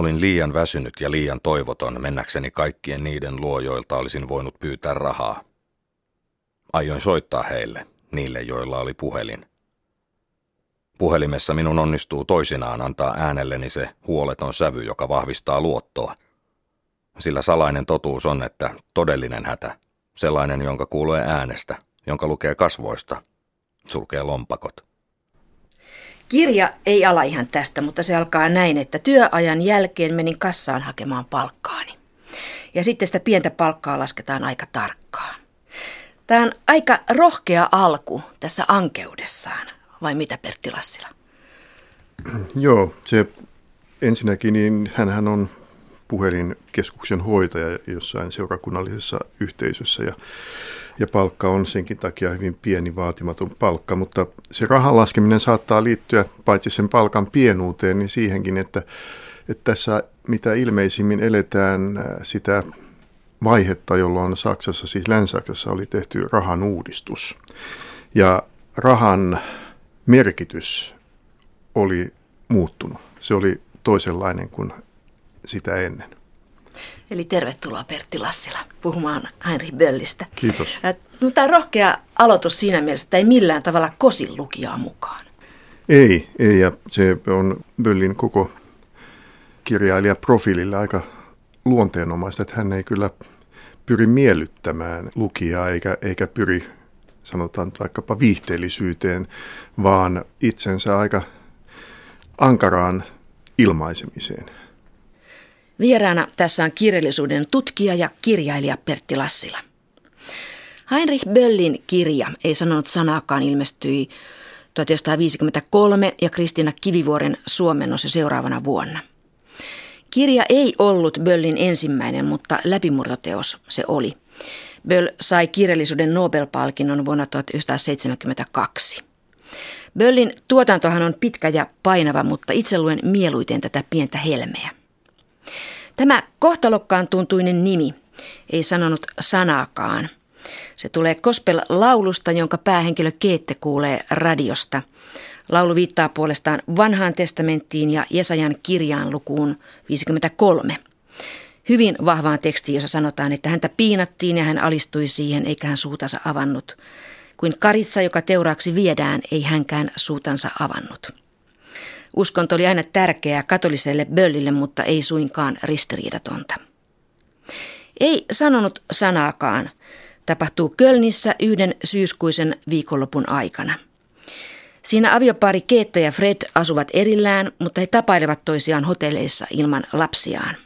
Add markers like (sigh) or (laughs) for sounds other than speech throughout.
Olin liian väsynyt ja liian toivoton mennäkseni kaikkien niiden luo, joilta olisin voinut pyytää rahaa. Aioin soittaa heille, niille joilla oli puhelin. Puhelimessa minun onnistuu toisinaan antaa äänelleni se huoleton sävy, joka vahvistaa luottoa. Sillä salainen totuus on, että todellinen hätä, sellainen jonka kuulee äänestä, jonka lukee kasvoista, sulkee lompakot. Kirja ei ala ihan tästä, mutta se alkaa näin, että työajan jälkeen menin kassaan hakemaan palkkaani. Ja sitten sitä pientä palkkaa lasketaan aika tarkkaan. Tämä on aika rohkea alku tässä ankeudessaan, vai mitä Pertti Lassila? (clears throat) Joo, se ensinnäkin niin hänhän on puhelinkeskuksen hoitaja jossain seurakunnallisessa yhteisössä ja, ja palkka on senkin takia hyvin pieni vaatimaton palkka, mutta se rahan laskeminen saattaa liittyä paitsi sen palkan pienuuteen, niin siihenkin, että, että tässä mitä ilmeisimmin eletään äh, sitä vaihetta, jolloin Saksassa, siis Länsi-Saksassa oli tehty rahan uudistus. Ja rahan merkitys oli muuttunut. Se oli toisenlainen kuin sitä ennen. Eli tervetuloa Pertti Lassila puhumaan Heinrich Böllistä. Kiitos. No, tämä rohkea aloitus siinä mielessä, että ei millään tavalla kosin lukijaa mukaan. Ei, ei ja se on Böllin koko kirjailijaprofiililla aika luonteenomaista, että hän ei kyllä pyri miellyttämään lukijaa eikä, eikä pyri sanotaan vaikkapa viihteellisyyteen, vaan itsensä aika ankaraan ilmaisemiseen. Vieraana tässä on kirjallisuuden tutkija ja kirjailija Pertti Lassila. Heinrich Böllin kirja Ei sanonut sanaakaan ilmestyi 1953 ja Kristiina Kivivuoren suomennos seuraavana vuonna. Kirja ei ollut Böllin ensimmäinen, mutta läpimurtoteos se oli. Böll sai kirjallisuuden Nobel-palkinnon vuonna 1972. Böllin tuotantohan on pitkä ja painava, mutta itse luen mieluiten tätä pientä helmeä. Tämä kohtalokkaan tuntuinen nimi ei sanonut sanaakaan. Se tulee Kospel-laulusta, jonka päähenkilö Keette kuulee radiosta. Laulu viittaa puolestaan vanhaan testamenttiin ja Jesajan kirjaan lukuun 53. Hyvin vahvaan tekstiin, jossa sanotaan, että häntä piinattiin ja hän alistui siihen, eikä hän suutansa avannut. Kuin karitsa, joka teuraaksi viedään, ei hänkään suutansa avannut. Uskonto oli aina tärkeää katoliselle böllille, mutta ei suinkaan ristiriidatonta. Ei sanonut sanaakaan. Tapahtuu Kölnissä yhden syyskuisen viikonlopun aikana. Siinä aviopari Keetta ja Fred asuvat erillään, mutta he tapailevat toisiaan hotelleissa ilman lapsiaan.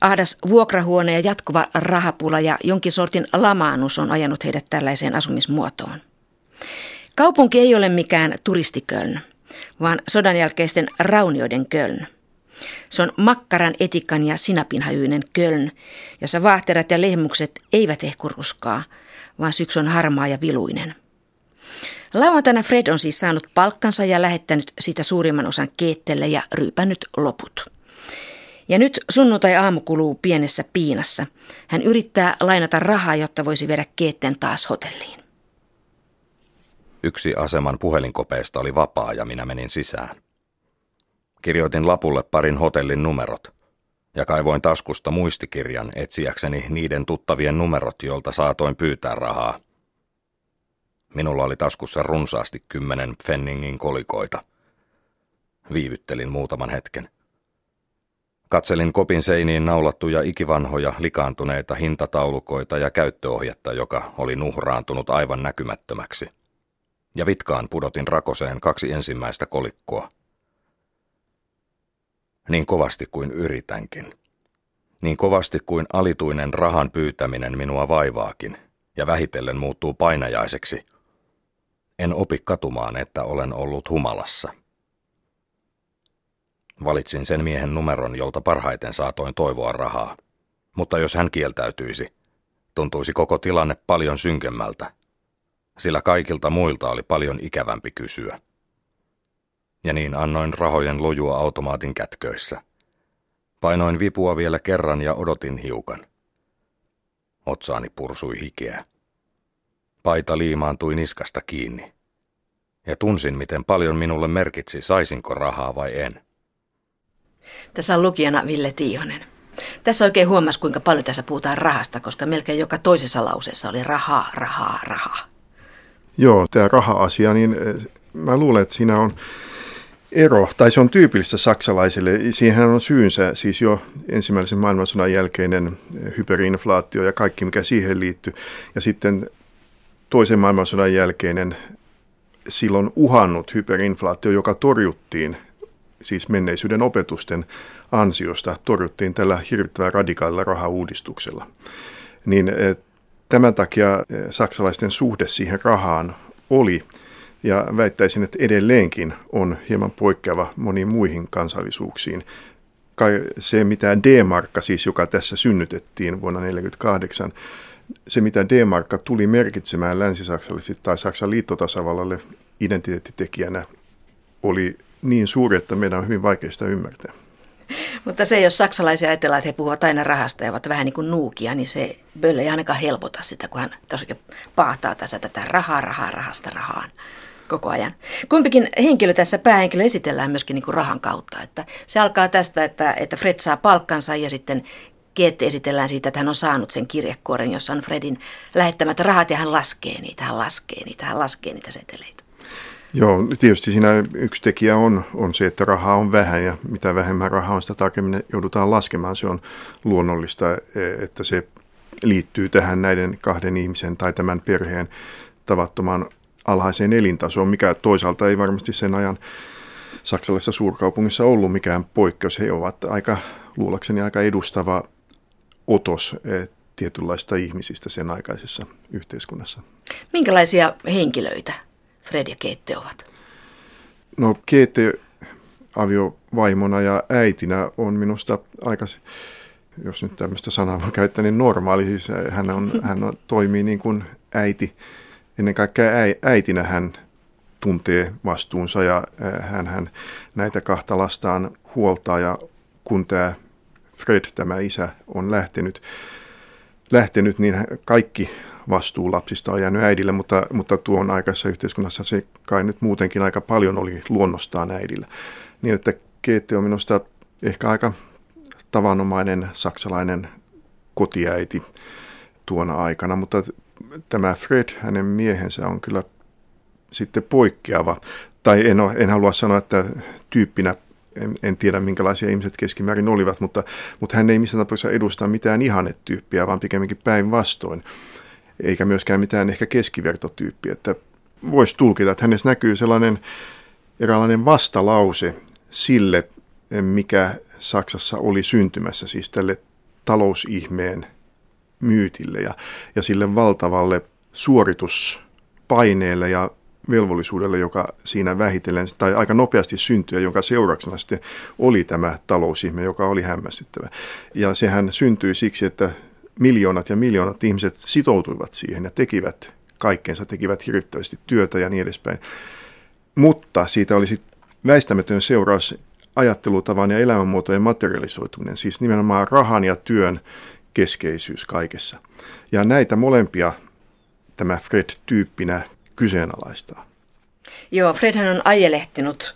Ahdas vuokrahuone ja jatkuva rahapula ja jonkin sortin lamaanus on ajanut heidät tällaiseen asumismuotoon. Kaupunki ei ole mikään turistiköln vaan sodan jälkeisten raunioiden Köln. Se on makkaran, etikan ja sinapinhajyinen Köln, jossa vaahterat ja lehmukset eivät ehkuruskaa, vaan syksy on harmaa ja viluinen. Lauantaina Fred on siis saanut palkkansa ja lähettänyt sitä suurimman osan keettelle ja ryypännyt loput. Ja nyt sunnuntai-aamu kuluu pienessä piinassa. Hän yrittää lainata rahaa, jotta voisi viedä keetten taas hotelliin. Yksi aseman puhelinkopeesta oli vapaa ja minä menin sisään. Kirjoitin lapulle parin hotellin numerot ja kaivoin taskusta muistikirjan etsiäkseni niiden tuttavien numerot, joilta saatoin pyytää rahaa. Minulla oli taskussa runsaasti kymmenen Fenningin kolikoita. Viivyttelin muutaman hetken. Katselin kopin seiniin naulattuja ikivanhoja likaantuneita hintataulukoita ja käyttöohjetta, joka oli nuhraantunut aivan näkymättömäksi ja vitkaan pudotin rakoseen kaksi ensimmäistä kolikkoa. Niin kovasti kuin yritänkin. Niin kovasti kuin alituinen rahan pyytäminen minua vaivaakin ja vähitellen muuttuu painajaiseksi. En opi katumaan, että olen ollut humalassa. Valitsin sen miehen numeron, jolta parhaiten saatoin toivoa rahaa. Mutta jos hän kieltäytyisi, tuntuisi koko tilanne paljon synkemmältä sillä kaikilta muilta oli paljon ikävämpi kysyä. Ja niin annoin rahojen lojua automaatin kätköissä. Painoin vipua vielä kerran ja odotin hiukan. Otsaani pursui hikeä. Paita liimaantui niskasta kiinni. Ja tunsin, miten paljon minulle merkitsi, saisinko rahaa vai en. Tässä on lukijana Ville Tiihonen. Tässä oikein huomasi, kuinka paljon tässä puhutaan rahasta, koska melkein joka toisessa lauseessa oli rahaa, rahaa, rahaa. Joo, tämä raha-asia, niin eh, mä luulen, että siinä on ero, tai se on tyypillistä saksalaisille. Siihen on syynsä, siis jo ensimmäisen maailmansodan jälkeinen eh, hyperinflaatio ja kaikki, mikä siihen liittyy. Ja sitten toisen maailmansodan jälkeinen silloin uhannut hyperinflaatio, joka torjuttiin siis menneisyyden opetusten ansiosta, torjuttiin tällä hirvittävällä radikaalilla rahauudistuksella. Niin eh, tämän takia eh, saksalaisten suhde siihen rahaan oli ja väittäisin, että edelleenkin on hieman poikkeava moniin muihin kansallisuuksiin. Kai se, mitä D-markka siis, joka tässä synnytettiin vuonna 1948, se, mitä D-markka tuli merkitsemään länsi-saksalaisille tai Saksan liittotasavallalle identiteettitekijänä, oli niin suuri, että meidän on hyvin vaikea sitä ymmärtää. (laughs) Mutta se, jos saksalaisia ajatellaan, että he puhuvat aina rahasta ja ovat vähän niin kuin nuukia, niin se Bölle ei ainakaan helpota sitä, kun hän tosiaan paahtaa tässä tätä rahaa, rahaa, rahasta rahaan koko ajan. Kumpikin henkilö tässä päähenkilö esitellään myöskin niin kuin rahan kautta. Että se alkaa tästä, että, että Fred saa palkkansa ja sitten Kiette esitellään siitä, että hän on saanut sen kirjekuoren, jossa on Fredin lähettämät rahat ja hän laskee niitä, hän laskee niitä, hän laskee niitä seteleitä. Joo, tietysti siinä yksi tekijä on, on se, että rahaa on vähän ja mitä vähemmän rahaa on, sitä tarkemmin joudutaan laskemaan. Se on luonnollista, että se liittyy tähän näiden kahden ihmisen tai tämän perheen tavattoman alhaiseen elintasoon, mikä toisaalta ei varmasti sen ajan saksalaisessa suurkaupungissa ollut mikään poikkeus. He ovat aika, luulakseni aika edustava otos eh, tietynlaista ihmisistä sen aikaisessa yhteiskunnassa. Minkälaisia henkilöitä Fred ja Keette ovat? No Keette aviovaimona ja äitinä on minusta aika, jos nyt tämmöistä sanaa voi käyttää, niin normaali. Siis hän, on, (laughs) hän on, toimii niin kuin äiti ennen kaikkea äitinä hän tuntee vastuunsa ja hän, hän näitä kahta lastaan huoltaa ja kun tämä Fred, tämä isä, on lähtenyt, lähtenyt niin kaikki vastuu lapsista on jäänyt äidille, mutta, mutta tuon aikaisessa yhteiskunnassa se kai nyt muutenkin aika paljon oli luonnostaan äidillä. Niin että Keette on minusta ehkä aika tavanomainen saksalainen kotiäiti tuona aikana, mutta tämä Fred, hänen miehensä, on kyllä sitten poikkeava. Tai en, en halua sanoa, että tyyppinä, en, en tiedä minkälaisia ihmiset keskimäärin olivat, mutta, mutta hän ei missään tapauksessa edusta mitään ihannetyyppiä, vaan pikemminkin päinvastoin. Eikä myöskään mitään ehkä keskivertotyyppiä. Että voisi tulkita, että hänessä näkyy sellainen eräänlainen vastalause sille, mikä Saksassa oli syntymässä, siis tälle talousihmeen myytille ja, ja sille valtavalle suorituspaineelle ja velvollisuudelle, joka siinä vähitellen tai aika nopeasti syntyi, jonka seurauksena sitten oli tämä talousihme, joka oli hämmästyttävä. Ja sehän syntyi siksi, että miljoonat ja miljoonat ihmiset sitoutuivat siihen ja tekivät kaikkeensa, tekivät hirvittävästi työtä ja niin edespäin. Mutta siitä olisi väistämätön seuraus ajattelutavan ja elämänmuotojen materialisoituminen, siis nimenomaan rahan ja työn keskeisyys kaikessa. Ja näitä molempia tämä Fred-tyyppinä kyseenalaistaa. Joo, Fredhän on ajelehtinut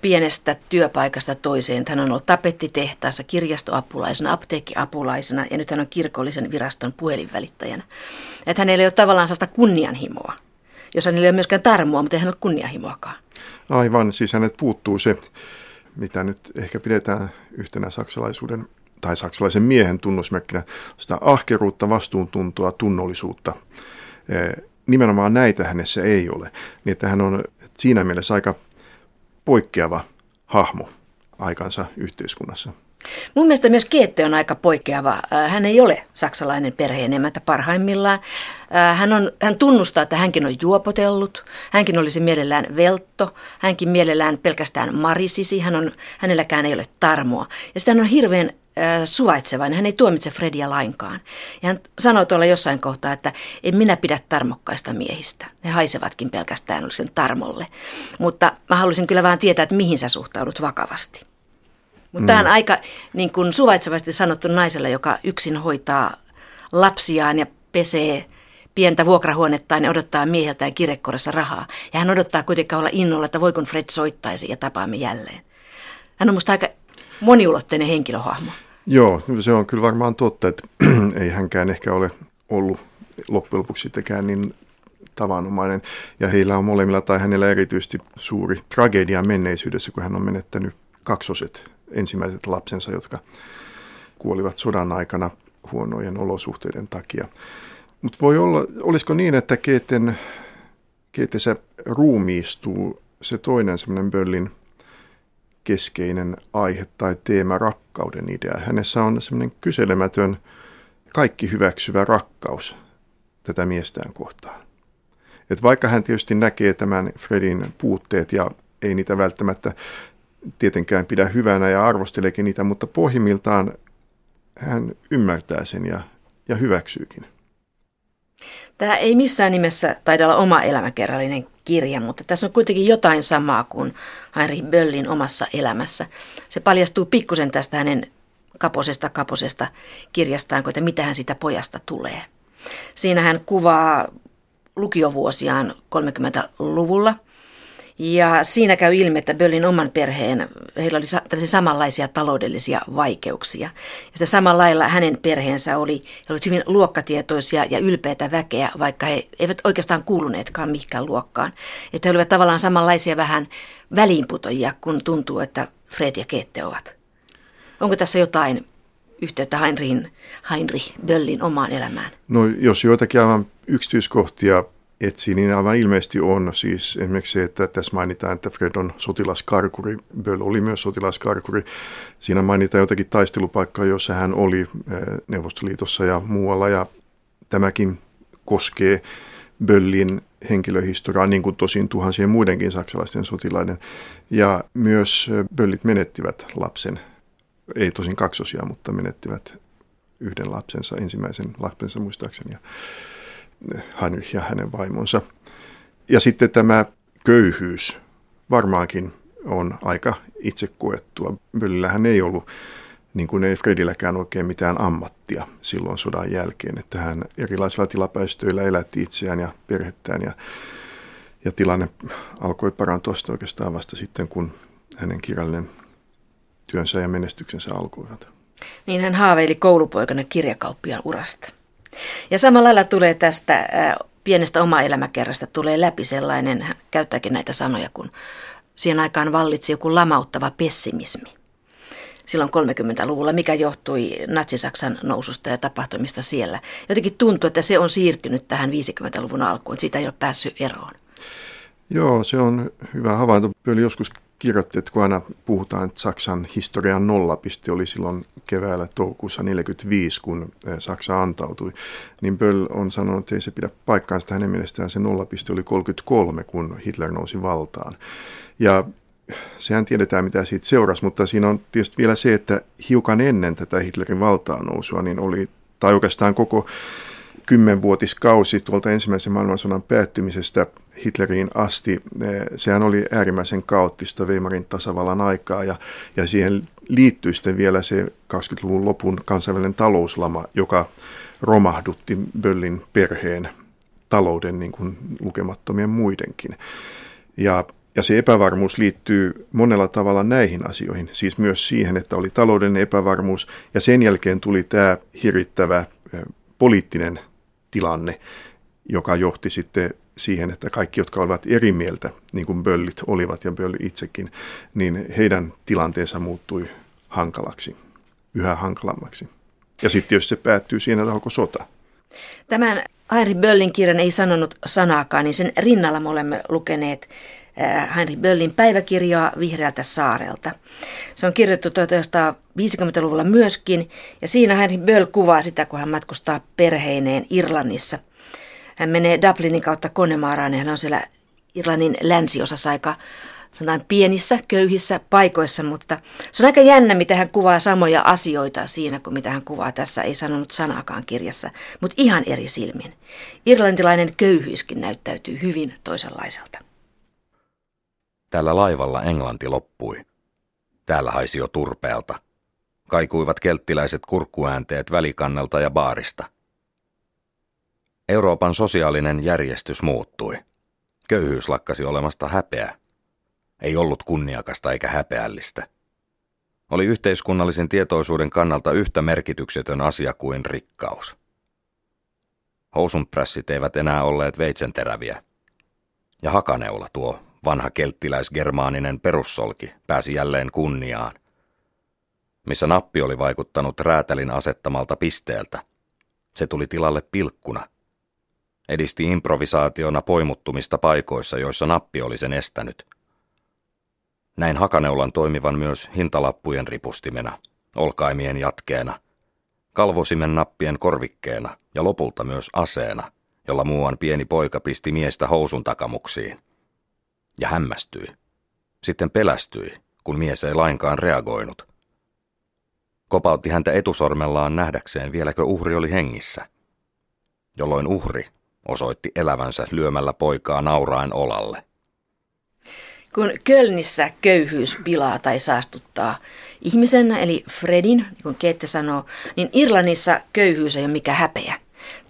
pienestä työpaikasta toiseen. Hän on ollut tapettitehtaassa, kirjastoapulaisena, apteekkiapulaisena ja nyt hän on kirkollisen viraston puhelinvälittäjänä. Että hänellä ei ole tavallaan sellaista kunnianhimoa, jos hänellä ei ole myöskään tarmoa, mutta ei hän ole kunnianhimoakaan. Aivan, siis hänet puuttuu se, mitä nyt ehkä pidetään yhtenä saksalaisuuden tai saksalaisen miehen tunnusmerkkinä sitä ahkeruutta, vastuuntuntoa, tunnollisuutta. Nimenomaan näitä hänessä ei ole. Niin että hän on siinä mielessä aika poikkeava hahmo aikansa yhteiskunnassa. Mun mielestä myös Keette on aika poikkeava. Hän ei ole saksalainen perheenemäntä parhaimmillaan. Hän, on, hän tunnustaa, että hänkin on juopotellut. Hänkin olisi mielellään veltto. Hänkin mielellään pelkästään marisisi. Hän on, hänelläkään ei ole tarmoa. Ja sitten hän on hirveän suvaitsevainen. Hän ei tuomitse Fredia lainkaan. Ja hän sanoi tuolla jossain kohtaa, että en minä pidä tarmokkaista miehistä. He haisevatkin pelkästään sen tarmolle. Mutta mä haluaisin kyllä vaan tietää, että mihin sä suhtaudut vakavasti. Mutta mm. tämä on aika niin kuin suvaitsevasti sanottu naiselle, joka yksin hoitaa lapsiaan ja pesee pientä vuokrahuonettaan ja odottaa mieheltään kirjekkorissa rahaa. Ja hän odottaa kuitenkaan olla innolla, että voikon Fred soittaisi ja tapaamme jälleen. Hän on musta aika moniulotteinen henkilöhahmo. Joo, se on kyllä varmaan totta, että (clears throat) ei hänkään ehkä ole ollut loppujen lopuksi sittenkään niin tavanomainen. Ja heillä on molemmilla tai hänellä erityisesti suuri tragedia menneisyydessä, kun hän on menettänyt kaksoset ensimmäiset lapsensa, jotka kuolivat sodan aikana huonojen olosuhteiden takia. Mutta voi olla, olisiko niin, että Keeten, Keetessä ruumiistuu se toinen semmoinen Böllin keskeinen aihe tai teema rakkauden idea. Hänessä on semmoinen kyselemätön, kaikki hyväksyvä rakkaus tätä miestään kohtaan. Et vaikka hän tietysti näkee tämän Fredin puutteet ja ei niitä välttämättä tietenkään pidä hyvänä ja arvosteleekin niitä, mutta pohjimmiltaan hän ymmärtää sen ja, ja hyväksyykin. Tämä ei missään nimessä taida olla oma elämäkerrallinen kirja, mutta tässä on kuitenkin jotain samaa kuin Heinrich Böllin omassa elämässä. Se paljastuu pikkusen tästä hänen kaposesta kaposesta kirjastaan, että mitä hän sitä pojasta tulee. Siinä hän kuvaa lukiovuosiaan 30-luvulla – ja siinä käy ilmi, että Böllin oman perheen, heillä oli tällaisia samanlaisia taloudellisia vaikeuksia. Ja sitä samalla lailla hänen perheensä oli, he olivat hyvin luokkatietoisia ja ylpeitä väkeä, vaikka he eivät oikeastaan kuuluneetkaan mihinkään luokkaan. Että he olivat tavallaan samanlaisia vähän väliinputojia, kun tuntuu, että Fred ja Kette ovat. Onko tässä jotain yhteyttä Heinrichin, Heinrich Böllin omaan elämään? No jos joitakin aivan yksityiskohtia etsii, niin aivan ilmeisesti on siis esimerkiksi se, että tässä mainitaan, että Fred on sotilaskarkuri, Böll oli myös sotilaskarkuri. Siinä mainitaan jotakin taistelupaikkaa, jossa hän oli eh, Neuvostoliitossa ja muualla, ja tämäkin koskee Böllin henkilöhistoriaa, niin kuin tosin tuhansien muidenkin saksalaisten sotilaiden. Ja myös eh, Böllit menettivät lapsen, ei tosin kaksosia, mutta menettivät yhden lapsensa, ensimmäisen lapsensa muistaakseni. Heinrich ja hänen vaimonsa. Ja sitten tämä köyhyys varmaankin on aika itse koettua. Böllillähän ei ollut, niin kuin ei Fredilläkään oikein mitään ammattia silloin sodan jälkeen, että hän erilaisilla tilapäistöillä elätti itseään ja perhettään ja, ja tilanne alkoi parantua oikeastaan vasta sitten, kun hänen kirjallinen työnsä ja menestyksensä alkoivat. Niin hän haaveili koulupoikana kirjakauppiaan urasta. Ja samalla lailla tulee tästä pienestä oma elämäkerrasta tulee läpi sellainen, hän käyttääkin näitä sanoja, kun siihen aikaan vallitsi joku lamauttava pessimismi. Silloin 30-luvulla, mikä johtui Natsi-Saksan noususta ja tapahtumista siellä. Jotenkin tuntuu, että se on siirtynyt tähän 50-luvun alkuun, siitä ei ole päässyt eroon. Joo, se on hyvä havainto. Pöli joskus kirjoitti, että kun aina puhutaan, että Saksan historian nollapiste oli silloin keväällä toukokuussa 45, kun eh, Saksa antautui, niin Böll on sanonut, että ei se pidä paikkaansa. Hänen mielestään se nollapiste oli 33, kun Hitler nousi valtaan. Ja sehän tiedetään, mitä siitä seurasi, mutta siinä on tietysti vielä se, että hiukan ennen tätä Hitlerin valtaan nousua, niin oli, tai oikeastaan koko kymmenvuotiskausi tuolta ensimmäisen maailmansodan päättymisestä Hitleriin asti, eh, sehän oli äärimmäisen kaoottista Weimarin tasavallan aikaa ja, ja siihen liittyy sitten vielä se 20-luvun lopun kansainvälinen talouslama, joka romahdutti Böllin perheen talouden niin kuin lukemattomien muidenkin. Ja, ja se epävarmuus liittyy monella tavalla näihin asioihin, siis myös siihen, että oli taloudellinen epävarmuus ja sen jälkeen tuli tämä hirittävä eh, poliittinen tilanne, joka johti sitten siihen, että kaikki, jotka olivat eri mieltä, niin kuin Böllit olivat ja Böll itsekin, niin heidän tilanteensa muuttui hankalaksi, yhä hankalammaksi. Ja sitten jos se päättyy siihen, että alkoi sota. Tämän Heinrich Böllin kirjan ei sanonut sanaakaan, niin sen rinnalla me olemme lukeneet Heinrich Böllin päiväkirjaa Vihreältä saarelta. Se on kirjoitettu 1950-luvulla myöskin, ja siinä Heinrich Böll kuvaa sitä, kun hän matkustaa perheineen Irlannissa – hän menee Dublinin kautta Konemaaraan ja hän on siellä Irlannin länsiosassa aika sanotaan pienissä, köyhissä paikoissa, mutta se on aika jännä, mitä hän kuvaa samoja asioita siinä kuin mitä hän kuvaa tässä, ei sanonut sanaakaan kirjassa, mutta ihan eri silmin. Irlantilainen köyhyyskin näyttäytyy hyvin toisenlaiselta. Tällä laivalla Englanti loppui. Täällä haisi jo turpeelta. Kaikuivat kelttiläiset kurkkuäänteet välikannelta ja baarista – Euroopan sosiaalinen järjestys muuttui. Köyhyys lakkasi olemasta häpeä. Ei ollut kunniakasta eikä häpeällistä. oli yhteiskunnallisen tietoisuuden kannalta yhtä merkityksetön asia kuin rikkaus. Housunprässit eivät enää olleet veitsenteräviä. Ja hakaneula tuo vanha kelttiläisgermaaninen perussolki pääsi jälleen kunniaan. Missä nappi oli vaikuttanut räätälin asettamalta pisteeltä, se tuli tilalle pilkkuna. Edisti improvisaationa poimuttumista paikoissa, joissa nappi oli sen estänyt. Näin hakaneulan toimivan myös hintalappujen ripustimena, olkaimien jatkeena, kalvosimen nappien korvikkeena ja lopulta myös aseena, jolla muuan pieni poika pisti miestä housun takamuksiin. Ja hämmästyi. Sitten pelästyi, kun mies ei lainkaan reagoinut. Kopautti häntä etusormellaan nähdäkseen vieläkö uhri oli hengissä. Jolloin uhri osoitti elävänsä lyömällä poikaa nauraen olalle. Kun Kölnissä köyhyys pilaa tai saastuttaa ihmisen, eli Fredin, niin kuin Kette sanoo, niin Irlannissa köyhyys ei ole mikä häpeä.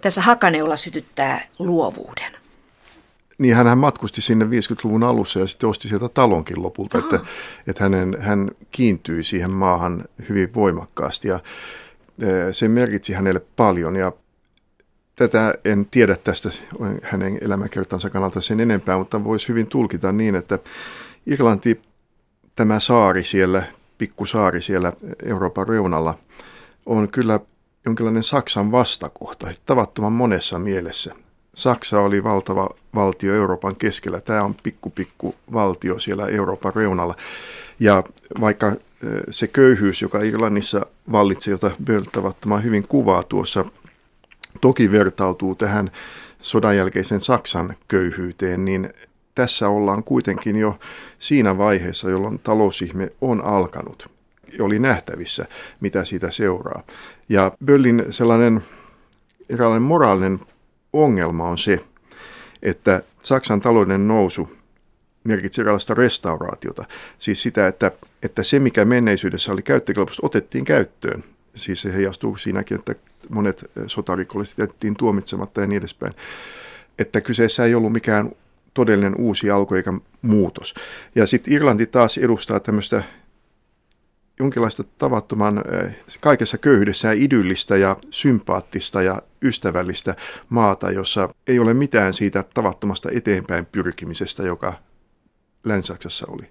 Tässä Hakaneula sytyttää luovuuden. Niin hän matkusti sinne 50-luvun alussa ja sitten osti sieltä talonkin lopulta, että, että hänen, hän kiintyi siihen maahan hyvin voimakkaasti ja e, se merkitsi hänelle paljon ja tätä en tiedä tästä hänen elämäkertansa kannalta sen enempää, mutta voisi hyvin tulkita niin, että Irlanti, tämä saari siellä, pikkusaari siellä Euroopan reunalla, on kyllä jonkinlainen Saksan vastakohta, tavattoman monessa mielessä. Saksa oli valtava valtio Euroopan keskellä. Tämä on pikku pikku valtio siellä Euroopan reunalla. Ja vaikka se köyhyys, joka Irlannissa vallitsee, jota Böll tavattoman hyvin kuvaa tuossa, toki vertautuu tähän sodan jälkeisen Saksan köyhyyteen, niin tässä ollaan kuitenkin jo siinä vaiheessa, jolloin talousihme on alkanut. Oli nähtävissä, mitä siitä seuraa. Ja Böllin sellainen eräänlainen moraalinen ongelma on se, että Saksan talouden nousu merkitsi erilaista restauraatiota. Siis sitä, että, että se mikä menneisyydessä oli käyttökelpoista otettiin käyttöön. Siis se heijastuu siinäkin, että monet sotarikolliset jätettiin tuomitsematta ja niin edespäin. Että kyseessä ei ollut mikään todellinen uusi alku eikä muutos. Ja sitten Irlanti taas edustaa tämmöistä jonkinlaista tavattoman eh, kaikessa köyhyydessä idyllistä ja sympaattista ja ystävällistä maata, jossa ei ole mitään siitä tavattomasta eteenpäin pyrkimisestä, joka Länsi-Saksassa oli.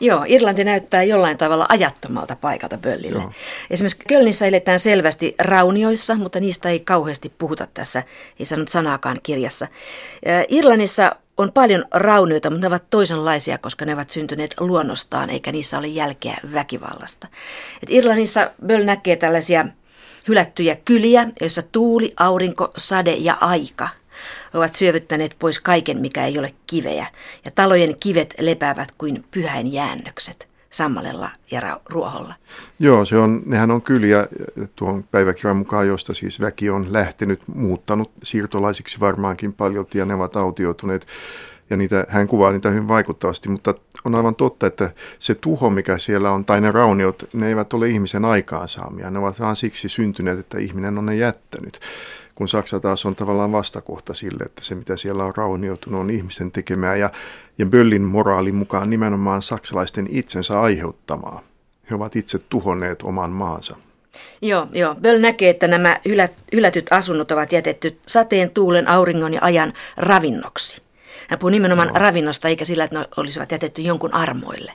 Joo, Irlanti näyttää jollain tavalla ajattomalta paikalta Böllille. Joo. Esimerkiksi Kölnissä eletään selvästi raunioissa, mutta niistä ei kauheasti puhuta tässä, ei sanonut sanaakaan kirjassa. Irlannissa on paljon raunioita, mutta ne ovat toisenlaisia, koska ne ovat syntyneet luonnostaan, eikä niissä ole jälkeä väkivallasta. Et Irlannissa Böll näkee tällaisia hylättyjä kyliä, joissa tuuli, aurinko, sade ja aika ovat syövyttäneet pois kaiken, mikä ei ole kiveä, ja talojen kivet lepäävät kuin pyhäin jäännökset sammalella ja ruoholla. Joo, se on, nehän on kyliä tuon päiväkirjan mukaan, josta siis väki on lähtenyt, muuttanut siirtolaisiksi varmaankin paljon, ja ne ovat autioituneet ja niitä, hän kuvaa niitä hyvin vaikuttavasti, mutta on aivan totta, että se tuho, mikä siellä on, tai ne rauniot, ne eivät ole ihmisen aikaansaamia. Ne ovat vain siksi syntyneet, että ihminen on ne jättänyt. Kun Saksa taas on tavallaan vastakohta sille, että se mitä siellä on raunioitunut on ihmisten tekemää ja, ja Böllin moraalin mukaan nimenomaan saksalaisten itsensä aiheuttamaa. He ovat itse tuhonneet oman maansa. Joo, joo. Böll näkee, että nämä hylätyt asunnot ovat jätetty sateen, tuulen, auringon ja ajan ravinnoksi. Hän puhuu nimenomaan Joo. ravinnosta, eikä sillä, että ne olisivat jätetty jonkun armoille.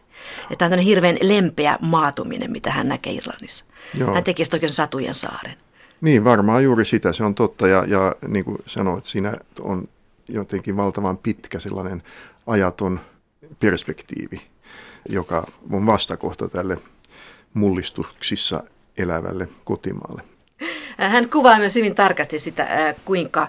Että on hirveän lempeä maatuminen, mitä hän näkee Irlannissa. Joo. Hän teki oikein satujen saaren. Niin, varmaan juuri sitä, se on totta. Ja, ja niin kuin sanoit, siinä on jotenkin valtavan pitkä sellainen ajaton perspektiivi, joka on vastakohta tälle mullistuksissa elävälle kotimaalle. Hän kuvaa myös hyvin tarkasti sitä, kuinka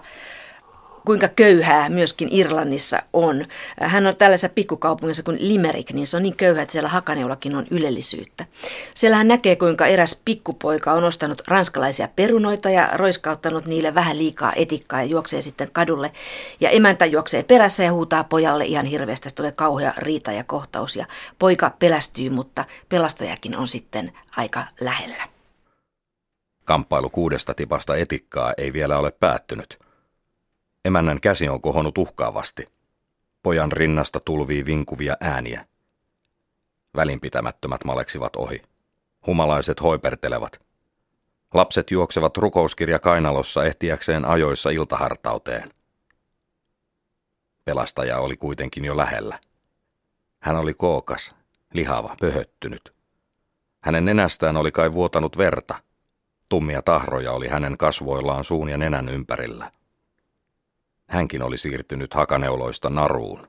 kuinka köyhää myöskin Irlannissa on. Hän on tällaisessa pikkukaupungissa kuin Limerick, niin se on niin köyhä, että siellä Hakaneullakin on ylellisyyttä. Siellä hän näkee, kuinka eräs pikkupoika on ostanut ranskalaisia perunoita ja roiskauttanut niille vähän liikaa etikkaa ja juoksee sitten kadulle. Ja emäntä juoksee perässä ja huutaa pojalle ihan hirveästi. Tästä tulee kauhea riita ja kohtaus ja poika pelästyy, mutta pelastajakin on sitten aika lähellä. Kamppailu kuudesta tipasta etikkaa ei vielä ole päättynyt – Emännän käsi on kohonnut uhkaavasti. Pojan rinnasta tulvii vinkuvia ääniä. Välinpitämättömät maleksivat ohi. Humalaiset hoipertelevat. Lapset juoksevat rukouskirja kainalossa ehtiäkseen ajoissa iltahartauteen. Pelastaja oli kuitenkin jo lähellä. Hän oli kookas, lihava, pöhöttynyt. Hänen nenästään oli kai vuotanut verta. Tummia tahroja oli hänen kasvoillaan suun ja nenän ympärillä. Hänkin oli siirtynyt hakaneuloista naruun,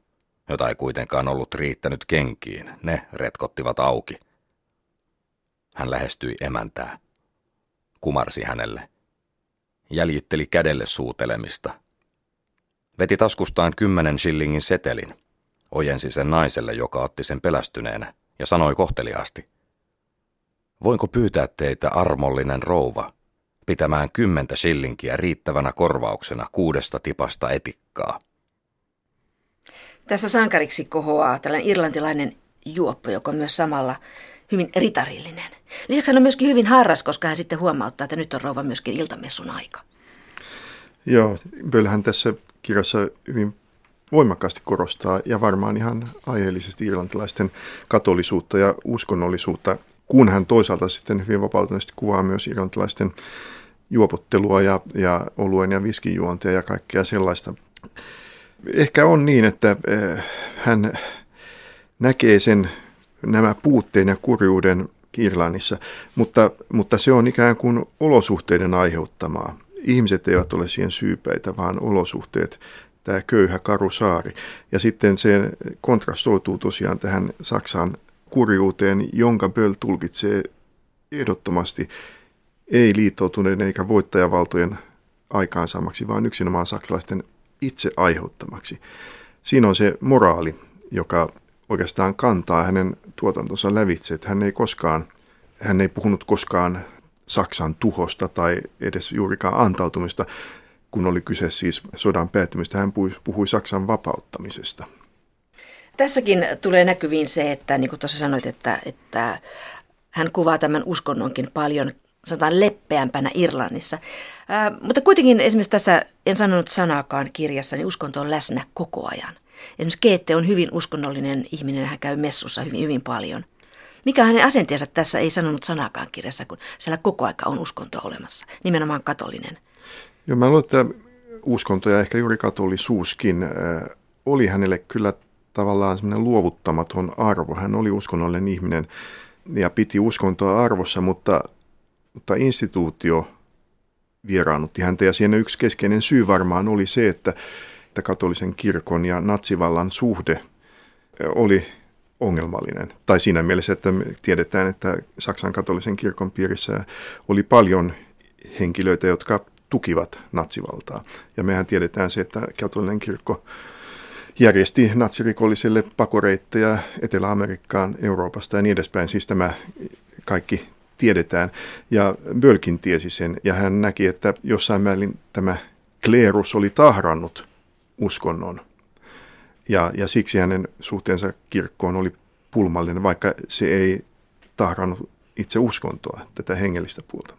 jota ei kuitenkaan ollut riittänyt kenkiin. Ne retkottivat auki. Hän lähestyi emäntää. Kumarsi hänelle. Jäljitteli kädelle suutelemista. Veti taskustaan kymmenen shillingin setelin. Ojensi sen naiselle, joka otti sen pelästyneenä, ja sanoi kohteliaasti. Voinko pyytää teitä, armollinen rouva, pitämään kymmentä sillinkiä riittävänä korvauksena kuudesta tipasta etikkaa? Tässä sankariksi kohoaa tällainen irlantilainen juoppo, joka on myös samalla hyvin ritarillinen. Lisäksi hän on myöskin hyvin harras, koska hän sitten huomauttaa, että nyt on rouva myöskin iltamessun aika. Joo, Bölhän tässä kirjassa hyvin voimakkaasti korostaa ja varmaan ihan aiheellisesti irlantilaisten katolisuutta ja uskonnollisuutta, kun hän toisaalta sitten hyvin vapautuneesti kuvaa myös irlantilaisten juopottelua ja, ja oluen ja viskijuontia ja kaikkea sellaista. Ehkä on niin, että eh, hän näkee sen nämä puutteen ja kurjuuden Irlannissa, mutta, mutta se on ikään kuin olosuhteiden aiheuttamaa. Ihmiset eivät ole siihen syypäitä, vaan olosuhteet, tämä köyhä karusaari. Ja sitten se kontrastoituu tosiaan tähän Saksan kurjuuteen, jonka Böll tulkitsee ehdottomasti ei liittoutuneiden eikä voittajavaltojen aikaansaamaksi, vaan yksinomaan saksalaisten itse aiheuttamaksi. Siinä on se moraali, joka oikeastaan kantaa hänen tuotantonsa lävitse, että hän ei koskaan, hän ei puhunut koskaan Saksan tuhosta tai edes juurikaan antautumista, kun oli kyse siis sodan päättymistä. Hän puhui, puhui Saksan vapauttamisesta. Tässäkin tulee näkyviin se, että niin kuin tuossa sanoit, että, että hän kuvaa tämän uskonnonkin paljon sanotaan leppeämpänä Irlannissa. Ää, mutta kuitenkin esimerkiksi tässä, en sanonut sanaakaan kirjassa, niin uskonto on läsnä koko ajan. Esimerkiksi Keette on hyvin uskonnollinen ihminen, hän käy messussa hyvin, hyvin paljon. Mikä hänen asenteensa tässä ei sanonut sanaakaan kirjassa, kun siellä koko aika on uskonto olemassa, nimenomaan katolinen. Joo, mä luulen, että uskonto ja ehkä juuri katolisuuskin äh, oli hänelle kyllä tavallaan semmoinen luovuttamaton arvo. Hän oli uskonnollinen ihminen ja piti uskontoa arvossa, mutta, mutta instituutio vieraannutti häntä ja siinä yksi keskeinen syy varmaan oli se, että että katolisen kirkon ja natsivallan suhde oli ongelmallinen. Tai siinä mielessä, että me tiedetään, että Saksan katolisen kirkon piirissä oli paljon henkilöitä, jotka tukivat natsivaltaa. Ja mehän tiedetään se, että katolinen kirkko järjesti natsirikollisille pakoreitteja Etelä-Amerikkaan, Euroopasta ja niin edespäin. Siis tämä kaikki tiedetään. Ja Bölkin tiesi sen, ja hän näki, että jossain määrin tämä kleerus oli tahrannut uskonnon. Ja, ja siksi hänen suhteensa kirkkoon oli pulmallinen, vaikka se ei tahrannut itse uskontoa, tätä hengellistä puolta.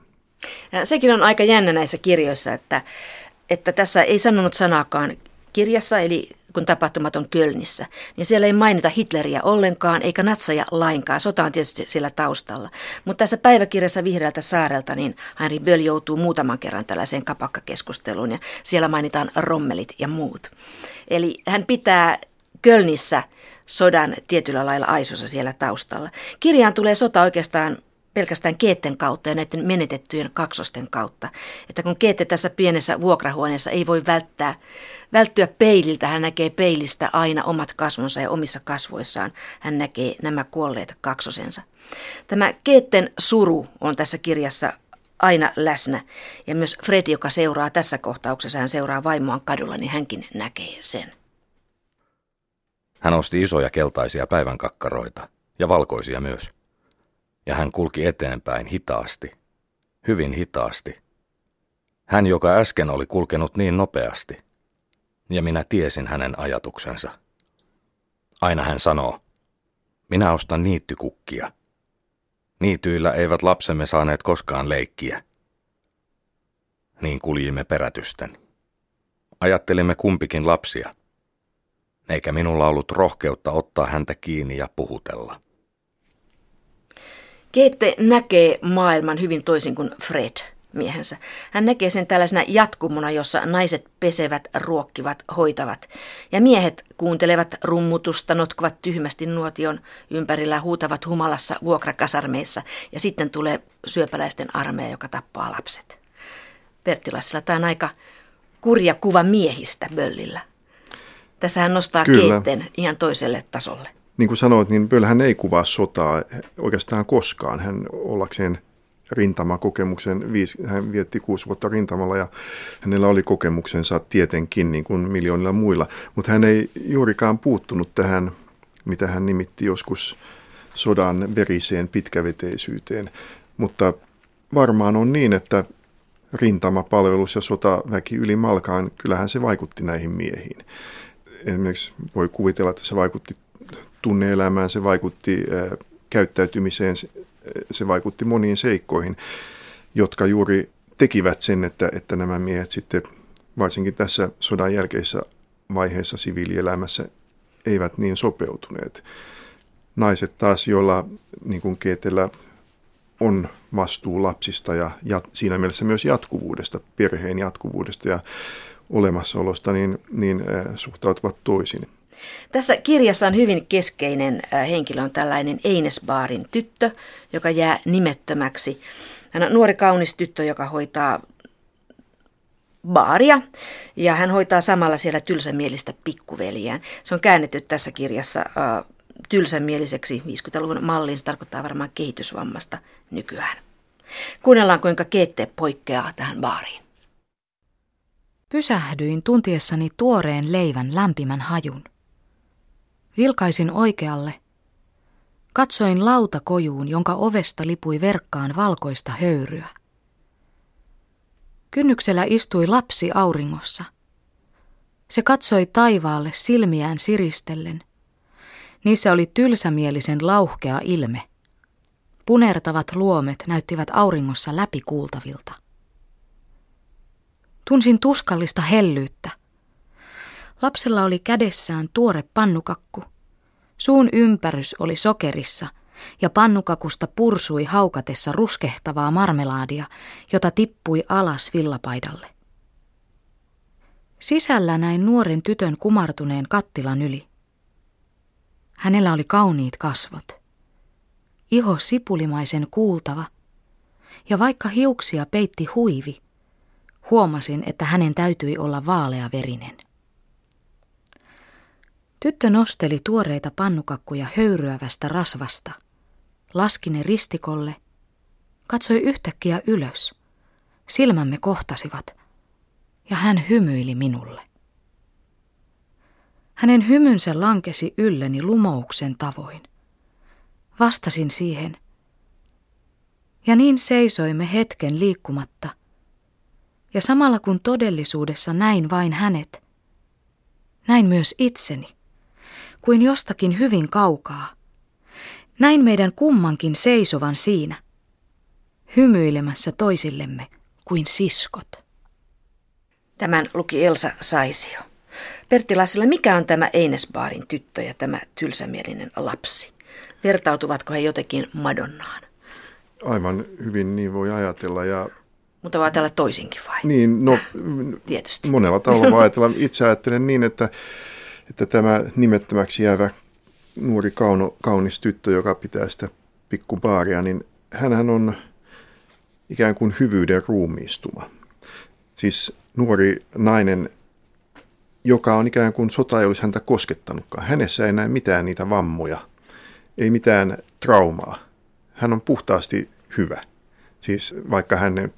Sekin on aika jännä näissä kirjoissa, että, että tässä ei sanonut sanaakaan kirjassa, eli kun tapahtumat on Kölnissä, niin siellä ei mainita Hitleriä ollenkaan, eikä natsaja lainkaan. Sota on tietysti siellä taustalla. Mutta tässä päiväkirjassa Vihreältä saarelta, niin Henri Böll joutuu muutaman kerran tällaiseen kapakkakeskusteluun, ja siellä mainitaan rommelit ja muut. Eli hän pitää Kölnissä sodan tietyllä lailla aisossa siellä taustalla. Kirjaan tulee sota oikeastaan pelkästään Keetten kautta ja näiden menetettyjen kaksosten kautta. Että kun Keette tässä pienessä vuokrahuoneessa ei voi välttää, välttyä peililtä, hän näkee peilistä aina omat kasvonsa ja omissa kasvoissaan hän näkee nämä kuolleet kaksosensa. Tämä Keetten suru on tässä kirjassa aina läsnä. Ja myös Fred, joka seuraa tässä kohtauksessa, hän seuraa vaimoaan kadulla, niin hänkin näkee sen. Hän osti isoja keltaisia päivänkakkaroita ja valkoisia myös ja hän kulki eteenpäin hitaasti, hyvin hitaasti. Hän, joka äsken oli kulkenut niin nopeasti, ja minä tiesin hänen ajatuksensa. Aina hän sanoo, minä ostan niittykukkia. Niityillä eivät lapsemme saaneet koskaan leikkiä. Niin kuljimme perätysten. Ajattelimme kumpikin lapsia, eikä minulla ollut rohkeutta ottaa häntä kiinni ja puhutella. Keette näkee maailman hyvin toisin kuin Fred, miehensä. Hän näkee sen tällaisena jatkumona, jossa naiset pesevät, ruokkivat, hoitavat. Ja miehet kuuntelevat rummutusta, notkuvat tyhmästi nuotion ympärillä, huutavat humalassa vuokrakasarmeissa. Ja sitten tulee syöpäläisten armeija, joka tappaa lapset. Perttilassilla tämä on aika kurja kuva miehistä Böllillä. Tässä hän nostaa keitten ihan toiselle tasolle. Niin kuin sanoit, niin Böll ei kuvaa sotaa oikeastaan koskaan. Hän ollakseen rintamakokemuksen, hän vietti kuusi vuotta rintamalla ja hänellä oli kokemuksensa tietenkin niin kuin miljoonilla muilla, mutta hän ei juurikaan puuttunut tähän, mitä hän nimitti joskus sodan veriseen pitkäveteisyyteen, mutta varmaan on niin, että rintamapalvelus ja sotaväki yli malkaan, kyllähän se vaikutti näihin miehiin. Esimerkiksi voi kuvitella, että se vaikutti tunneelämään, se vaikutti käyttäytymiseen, se vaikutti moniin seikkoihin, jotka juuri tekivät sen, että, että nämä miehet sitten varsinkin tässä sodan jälkeisessä vaiheessa siviilielämässä eivät niin sopeutuneet. Naiset taas, joilla niin kuin Keetellä on vastuu lapsista ja jat, siinä mielessä myös jatkuvuudesta, perheen jatkuvuudesta ja olemassaolosta, niin, niin äh, suhtautuvat toisin. Tässä kirjassa on hyvin keskeinen henkilö, on tällainen Einesbaarin tyttö, joka jää nimettömäksi. Hän on nuori kaunis tyttö, joka hoitaa baaria ja hän hoitaa samalla siellä tylsämielistä pikkuveliään. Se on käännetty tässä kirjassa tylsämieliseksi 50-luvun malliin. Se tarkoittaa varmaan kehitysvammasta nykyään. Kuunnellaan, kuinka Keette poikkeaa tähän baariin. Pysähdyin tuntiessani tuoreen leivän lämpimän hajun. Vilkaisin oikealle. Katsoin lautakojuun, jonka ovesta lipui verkkaan valkoista höyryä. Kynnyksellä istui lapsi auringossa. Se katsoi taivaalle silmiään siristellen. Niissä oli tylsämielisen lauhkea ilme. Punertavat luomet näyttivät auringossa läpikuultavilta. Tunsin tuskallista hellyyttä. Lapsella oli kädessään tuore pannukakku. Suun ympärys oli sokerissa ja pannukakusta pursui haukatessa ruskehtavaa marmelaadia, jota tippui alas villapaidalle. Sisällä näin nuoren tytön kumartuneen kattilan yli. Hänellä oli kauniit kasvot. Iho sipulimaisen kuultava. Ja vaikka hiuksia peitti huivi, huomasin, että hänen täytyi olla vaaleaverinen. Tyttö nosteli tuoreita pannukakkuja höyryävästä rasvasta, laski ne ristikolle, katsoi yhtäkkiä ylös. Silmämme kohtasivat, ja hän hymyili minulle. Hänen hymynsä lankesi ylleni lumouksen tavoin. Vastasin siihen. Ja niin seisoimme hetken liikkumatta. Ja samalla kun todellisuudessa näin vain hänet, näin myös itseni, kuin jostakin hyvin kaukaa. Näin meidän kummankin seisovan siinä, hymyilemässä toisillemme kuin siskot. Tämän luki Elsa Saisio. Pertti Lassila, mikä on tämä Einesbaarin tyttö ja tämä tylsämielinen lapsi? Vertautuvatko he jotenkin Madonnaan? Aivan hyvin niin voi ajatella. Ja mutta voi ajatella toisinkin vai? Niin, no Tietysti. monella tavalla voi ajatella. Itse ajattelen niin, että, että tämä nimettömäksi jäävä nuori kauno, kaunis tyttö, joka pitää sitä pikkubaaria, niin hän on ikään kuin hyvyyden ruumiistuma. Siis nuori nainen joka on ikään kuin sota ei olisi häntä koskettanutkaan. Hänessä ei näe mitään niitä vammoja, ei mitään traumaa. Hän on puhtaasti hyvä. Siis vaikka hän ei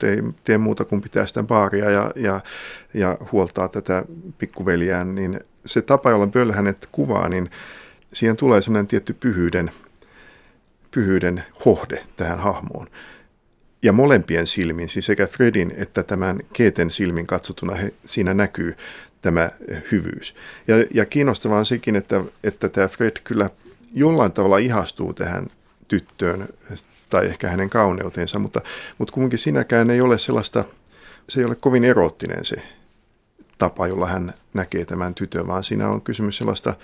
tee muuta kuin pitää sitä baaria ja, ja, ja huoltaa tätä pikkuveljään, niin se tapa, jolla Böll hänet kuvaa, niin siihen tulee sellainen tietty pyhyyden, pyhyyden hohde tähän hahmoon. Ja molempien silmin, siis sekä Fredin että tämän Keeten silmin katsotuna he, siinä näkyy tämä hyvyys. Ja, ja kiinnostavaa on sekin, että, että tämä Fred kyllä jollain tavalla ihastuu tähän tyttöön tai ehkä hänen kauneutensa, mutta, mutta kuitenkin sinäkään ei ole sellaista, se ei ole kovin erottinen se tapa, jolla hän näkee tämän tytön, vaan siinä on kysymys sellaista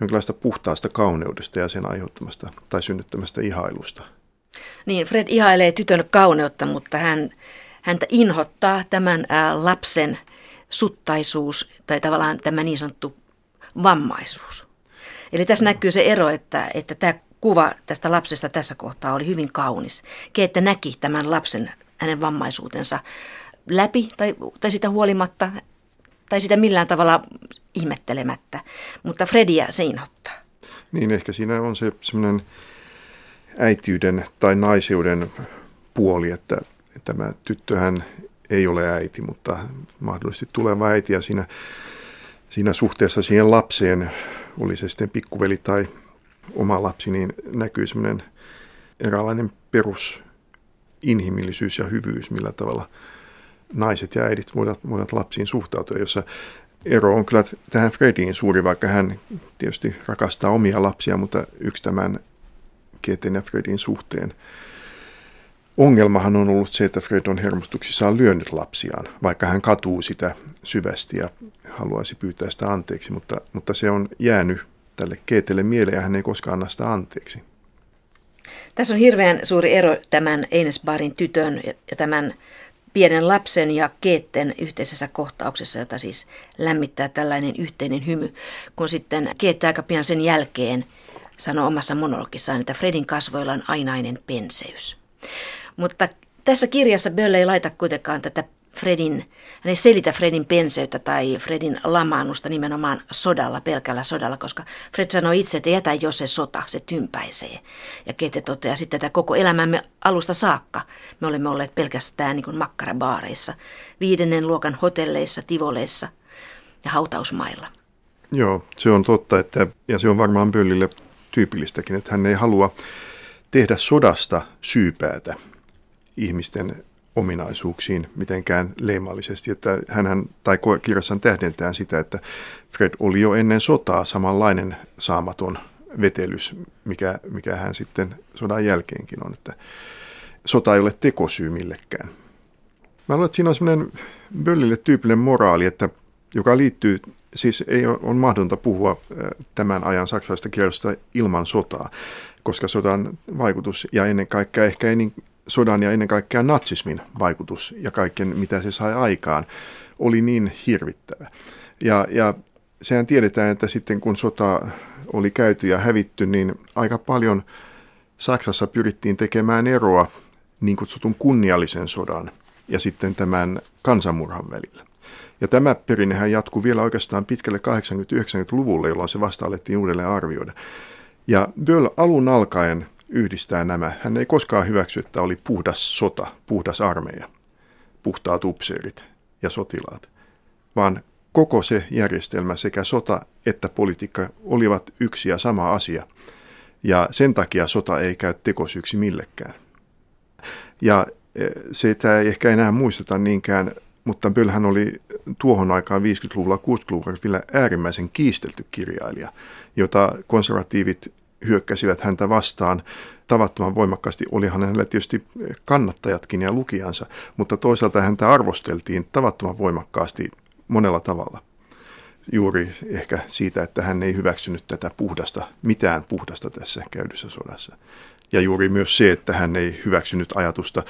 jonkinlaista puhtaasta kauneudesta ja sen aiheuttamasta tai synnyttämästä ihailusta. Niin, Fred ihailee tytön kauneutta, mutta hän, häntä inhottaa tämän ää, lapsen suttaisuus tai tavallaan tämä niin sanottu vammaisuus. Eli tässä no. näkyy se ero, että, että tämä kuva tästä lapsesta tässä kohtaa oli hyvin kaunis. Keette näki tämän lapsen, hänen vammaisuutensa läpi tai, tai sitä huolimatta tai sitä millään tavalla ihmettelemättä, mutta Fredia se inhottaa. Niin, ehkä siinä on se semmoinen äitiyden tai naiseuden puoli, että tämä tyttöhän ei ole äiti, mutta mahdollisesti tuleva äiti ja siinä, siinä suhteessa siihen lapseen, oli se sitten pikkuveli tai oma lapsi, niin näkyy semmoinen eräänlainen perus inhimillisyys ja hyvyys, millä tavalla naiset ja äidit voivat, voivat lapsiin suhtautua, jossa ero on kyllä tähän Frediin suuri, vaikka hän tietysti rakastaa omia lapsia, mutta yksi tämän Keten ja Fredin suhteen ongelmahan on ollut se, että Fred on hermostuksissaan lyönyt lapsiaan, vaikka hän katuu sitä syvästi ja haluaisi pyytää sitä anteeksi, mutta, mutta se on jäänyt tälle Keetelle mieleen ja hän ei koskaan anna sitä anteeksi. Tässä on hirveän suuri ero tämän Einesbarin tytön ja tämän pienen lapsen ja Keetten yhteisessä kohtauksessa, jota siis lämmittää tällainen yhteinen hymy, kun sitten Keette aika pian sen jälkeen sanoi omassa monologissaan, että Fredin kasvoilla on ainainen penseys. Mutta tässä kirjassa Bölle ei laita kuitenkaan tätä Fredin, hän ei selitä Fredin penseyttä tai Fredin lamaannusta nimenomaan sodalla, pelkällä sodalla, koska Fred sanoi itse, että jätä jo se sota, se tympäisee. Ja Kete toteaa sitten, että koko elämämme alusta saakka me olemme olleet pelkästään niin kuin makkarabaareissa, viidennen luokan hotelleissa, tivoleissa ja hautausmailla. Joo, se on totta, että, ja se on varmaan Böllille tyypillistäkin, että hän ei halua tehdä sodasta syypäätä ihmisten ominaisuuksiin mitenkään leimallisesti. Että hänhän, tai kirjassaan tähdentää sitä, että Fred oli jo ennen sotaa samanlainen saamaton vetelys, mikä, mikä hän sitten sodan jälkeenkin on. Että sota ei ole tekosyy millekään. Mä luulen, että siinä on semmoinen Böllille tyypillinen moraali, että, joka liittyy, siis ei on mahdotonta puhua tämän ajan saksalaista kielestä ilman sotaa, koska sodan vaikutus ja ennen kaikkea ehkä ei niin sodan ja ennen kaikkea natsismin vaikutus ja kaiken, mitä se sai aikaan, oli niin hirvittävä. Ja, ja sehän tiedetään, että sitten kun sota oli käyty ja hävitty, niin aika paljon Saksassa pyrittiin tekemään eroa niin kutsutun kunniallisen sodan ja sitten tämän kansanmurhan välillä. Ja tämä perinnehän jatkuu vielä oikeastaan pitkälle 80-90-luvulle, jolloin se vasta alettiin uudelleen arvioida. Ja Böll alun alkaen yhdistää nämä. Hän ei koskaan hyväksy, että oli puhdas sota, puhdas armeija, puhtaat upseerit ja sotilaat, vaan koko se järjestelmä, sekä sota että politiikka, olivat yksi ja sama asia. Ja sen takia sota ei käy tekosyksi millekään. Ja e, se, että ei ehkä enää muisteta niinkään, mutta Bölhän oli tuohon aikaan 50-luvulla, 60-luvulla vielä äärimmäisen kiistelty kirjailija, jota konservatiivit hyökkäsivät häntä vastaan tavattoman voimakkaasti. Olihan hänellä tietysti kannattajatkin ja lukijansa, mutta toisaalta häntä arvosteltiin tavattoman voimakkaasti monella tavalla. Juuri ehkä siitä, että hän ei hyväksynyt tätä puhdasta, mitään puhdasta tässä käydyssä sodassa. Ja juuri myös se, että hän ei hyväksynyt ajatusta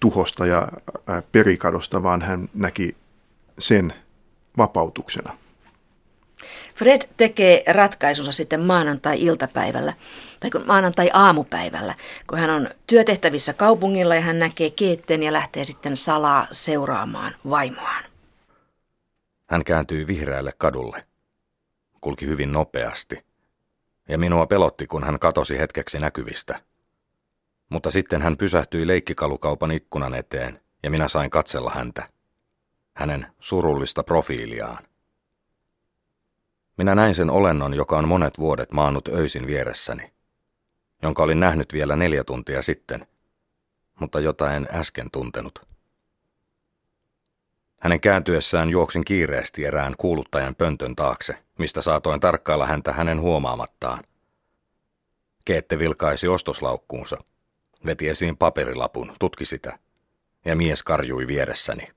tuhosta ja perikadosta, vaan hän näki sen vapautuksena. Fred tekee ratkaisunsa sitten maanantai-iltapäivällä, tai maanantai-aamupäivällä, kun hän on työtehtävissä kaupungilla ja hän näkee keetteen ja lähtee sitten salaa seuraamaan vaimoaan. Hän kääntyi vihreälle kadulle. Kulki hyvin nopeasti. Ja minua pelotti, kun hän katosi hetkeksi näkyvistä. Mutta sitten hän pysähtyi leikkikalukaupan ikkunan eteen ja minä sain katsella häntä. Hänen surullista profiiliaan. Minä näin sen olennon, joka on monet vuodet maannut öisin vieressäni, jonka olin nähnyt vielä neljä tuntia sitten, mutta jota en äsken tuntenut. Hänen kääntyessään juoksin kiireesti erään kuuluttajan pöntön taakse, mistä saatoin tarkkailla häntä hänen huomaamattaan. Keette vilkaisi ostoslaukkuunsa, veti esiin paperilapun, tutki sitä, ja mies karjui vieressäni.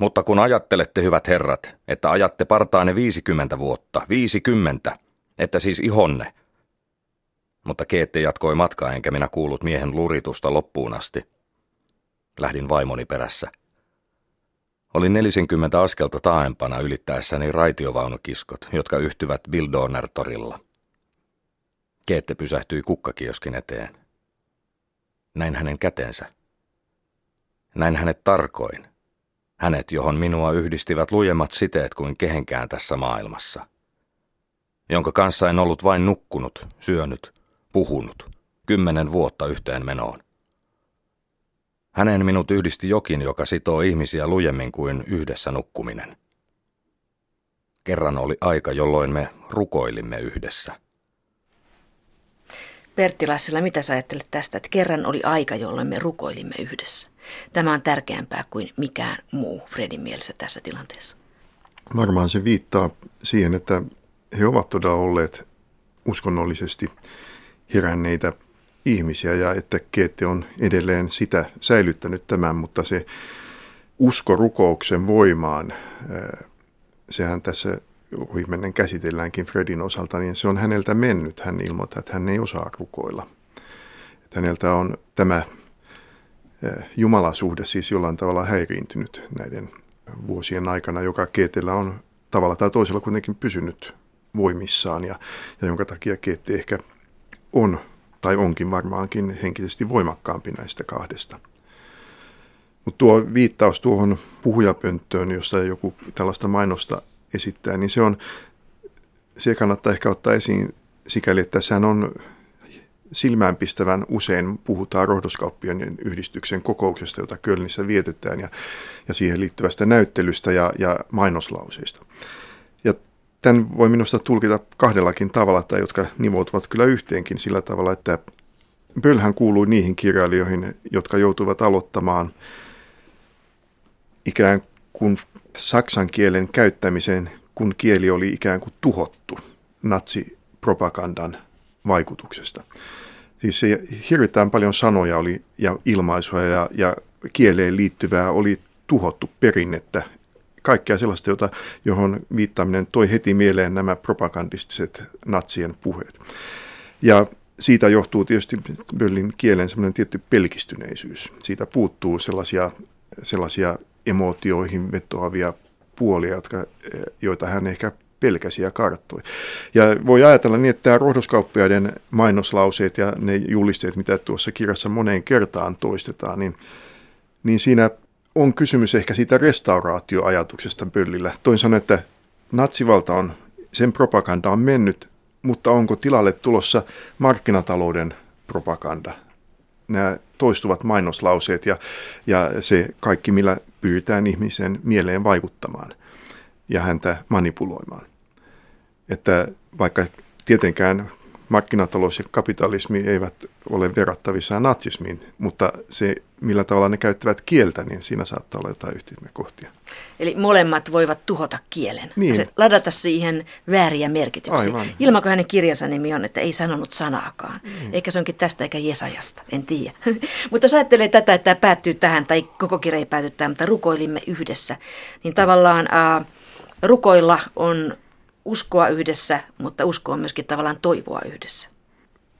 Mutta kun ajattelette, hyvät herrat, että ajatte partaanne 50 vuotta, 50, että siis ihonne, Mutta Keette jatkoi matkaa enkä minä kuullut miehen luritusta loppuun asti. Lähdin vaimoni perässä. Olin 40 askelta taaempana ylittäessäni raitiovaunukiskot, jotka yhtyvät Bildoner-torilla. Keette pysähtyi kukkakioskin eteen. Näin hänen kätensä. Näin hänet tarkoin. Hänet, johon minua yhdistivät lujemmat siteet kuin kehenkään tässä maailmassa. Jonka kanssa en ollut vain nukkunut, syönyt, puhunut, kymmenen vuotta yhteen menoon. Hänen minut yhdisti jokin, joka sitoo ihmisiä lujemmin kuin yhdessä nukkuminen. Kerran oli aika, jolloin me rukoilimme yhdessä. Pertti Lassila, mitä sä ajattelet tästä, että kerran oli aika, jolloin me rukoilimme yhdessä? Tämä on tärkeämpää kuin mikään muu Fredin mielessä tässä tilanteessa. Varmaan se viittaa siihen, että he ovat todella olleet uskonnollisesti heränneitä ihmisiä ja että Keette on edelleen sitä säilyttänyt tämän, mutta se usko rukouksen voimaan, sehän tässä ohimennen käsitelläänkin Fredin osalta, niin se on häneltä mennyt. Hän ilmoittaa, että hän ei osaa rukoilla. Että häneltä on tämä jumalasuhde siis jollain tavalla häiriintynyt näiden vuosien aikana, joka Keetellä on tavalla tai toisella kuitenkin pysynyt voimissaan ja, ja jonka takia Keetti ehkä on tai onkin varmaankin henkisesti voimakkaampi näistä kahdesta. Mutta tuo viittaus tuohon puhujapönttöön, jossa joku tällaista mainosta esittää, niin se on, se kannattaa ehkä ottaa esiin sikäli, että sehän on silmäänpistävän usein puhutaan rohdoskauppien yhdistyksen kokouksesta, jota Kölnissä vietetään, ja, ja siihen liittyvästä näyttelystä ja, ja mainoslauseista. Ja tämän voi minusta tulkita kahdellakin tavalla, tai jotka nivoutuvat kyllä yhteenkin sillä tavalla, että Bölhän kuuluu niihin kirjailijoihin, jotka joutuvat aloittamaan ikään kuin saksan kielen käyttämiseen, kun kieli oli ikään kuin tuhottu natsipropagandan vaikutuksesta. Siis se hirvittävän paljon sanoja oli ja ilmaisuja ja, ja kieleen liittyvää oli tuhottu perinnettä. Kaikkea sellaista, jota, johon viittaaminen toi heti mieleen nämä propagandistiset natsien puheet. Ja siitä johtuu tietysti Böllin kielen semmoinen tietty pelkistyneisyys. Siitä puuttuu sellaisia, sellaisia emootioihin vetoavia puolia, jotka, joita hän ehkä pelkäsi ja karttui. Ja voi ajatella niin, että tämä rohdoskauppiaiden mainoslauseet ja ne julisteet, mitä tuossa kirjassa moneen kertaan toistetaan, niin, niin siinä on kysymys ehkä siitä restauraatioajatuksesta Böllillä. Toin sanoen, että natsivalta on, sen propaganda on mennyt, mutta onko tilalle tulossa markkinatalouden propaganda? Nämä toistuvat mainoslauseet ja, ja se kaikki, millä pyritään ihmisen mieleen vaikuttamaan ja häntä manipuloimaan. Että vaikka tietenkään markkinatalous ja kapitalismi eivät ole verrattavissa natsismiin, mutta se, millä tavalla ne käyttävät kieltä, niin siinä saattaa olla jotain yhteydenkohtia. Eli molemmat voivat tuhota kielen, niin. se, ladata siihen vääriä merkityksiä. Aivan. Ilman hänen kirjansa nimi on, että ei sanonut sanaakaan. Niin. Eikä se onkin tästä eikä Jesajasta, en tiedä. (laughs) mutta jos ajattelee tätä, että tämä päättyy tähän, tai koko kirja ei pääty tähän, mutta rukoilimme yhdessä, niin tavallaan äh, rukoilla on uskoa yhdessä, mutta usko on myöskin tavallaan toivoa yhdessä.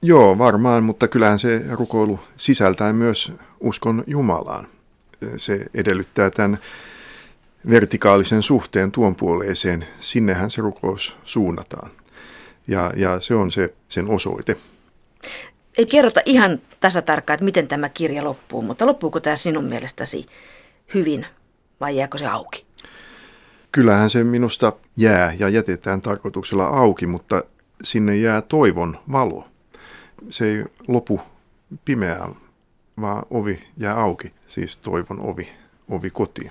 Joo, varmaan, mutta kyllähän se rukoilu sisältää myös uskon Jumalaan. Se edellyttää tämän vertikaalisen suhteen tuon puoleeseen. Sinnehän se rukous suunnataan. Ja, ja se on se sen osoite. Ei kerrota ihan tasatarkkaan, että miten tämä kirja loppuu, mutta loppuuko tämä sinun mielestäsi hyvin vai jääkö se auki? Kyllähän se minusta jää ja jätetään tarkoituksella auki, mutta sinne jää toivon valo. Se ei lopu pimeään, vaan ovi jää auki, siis toivon ovi, ovi kotiin.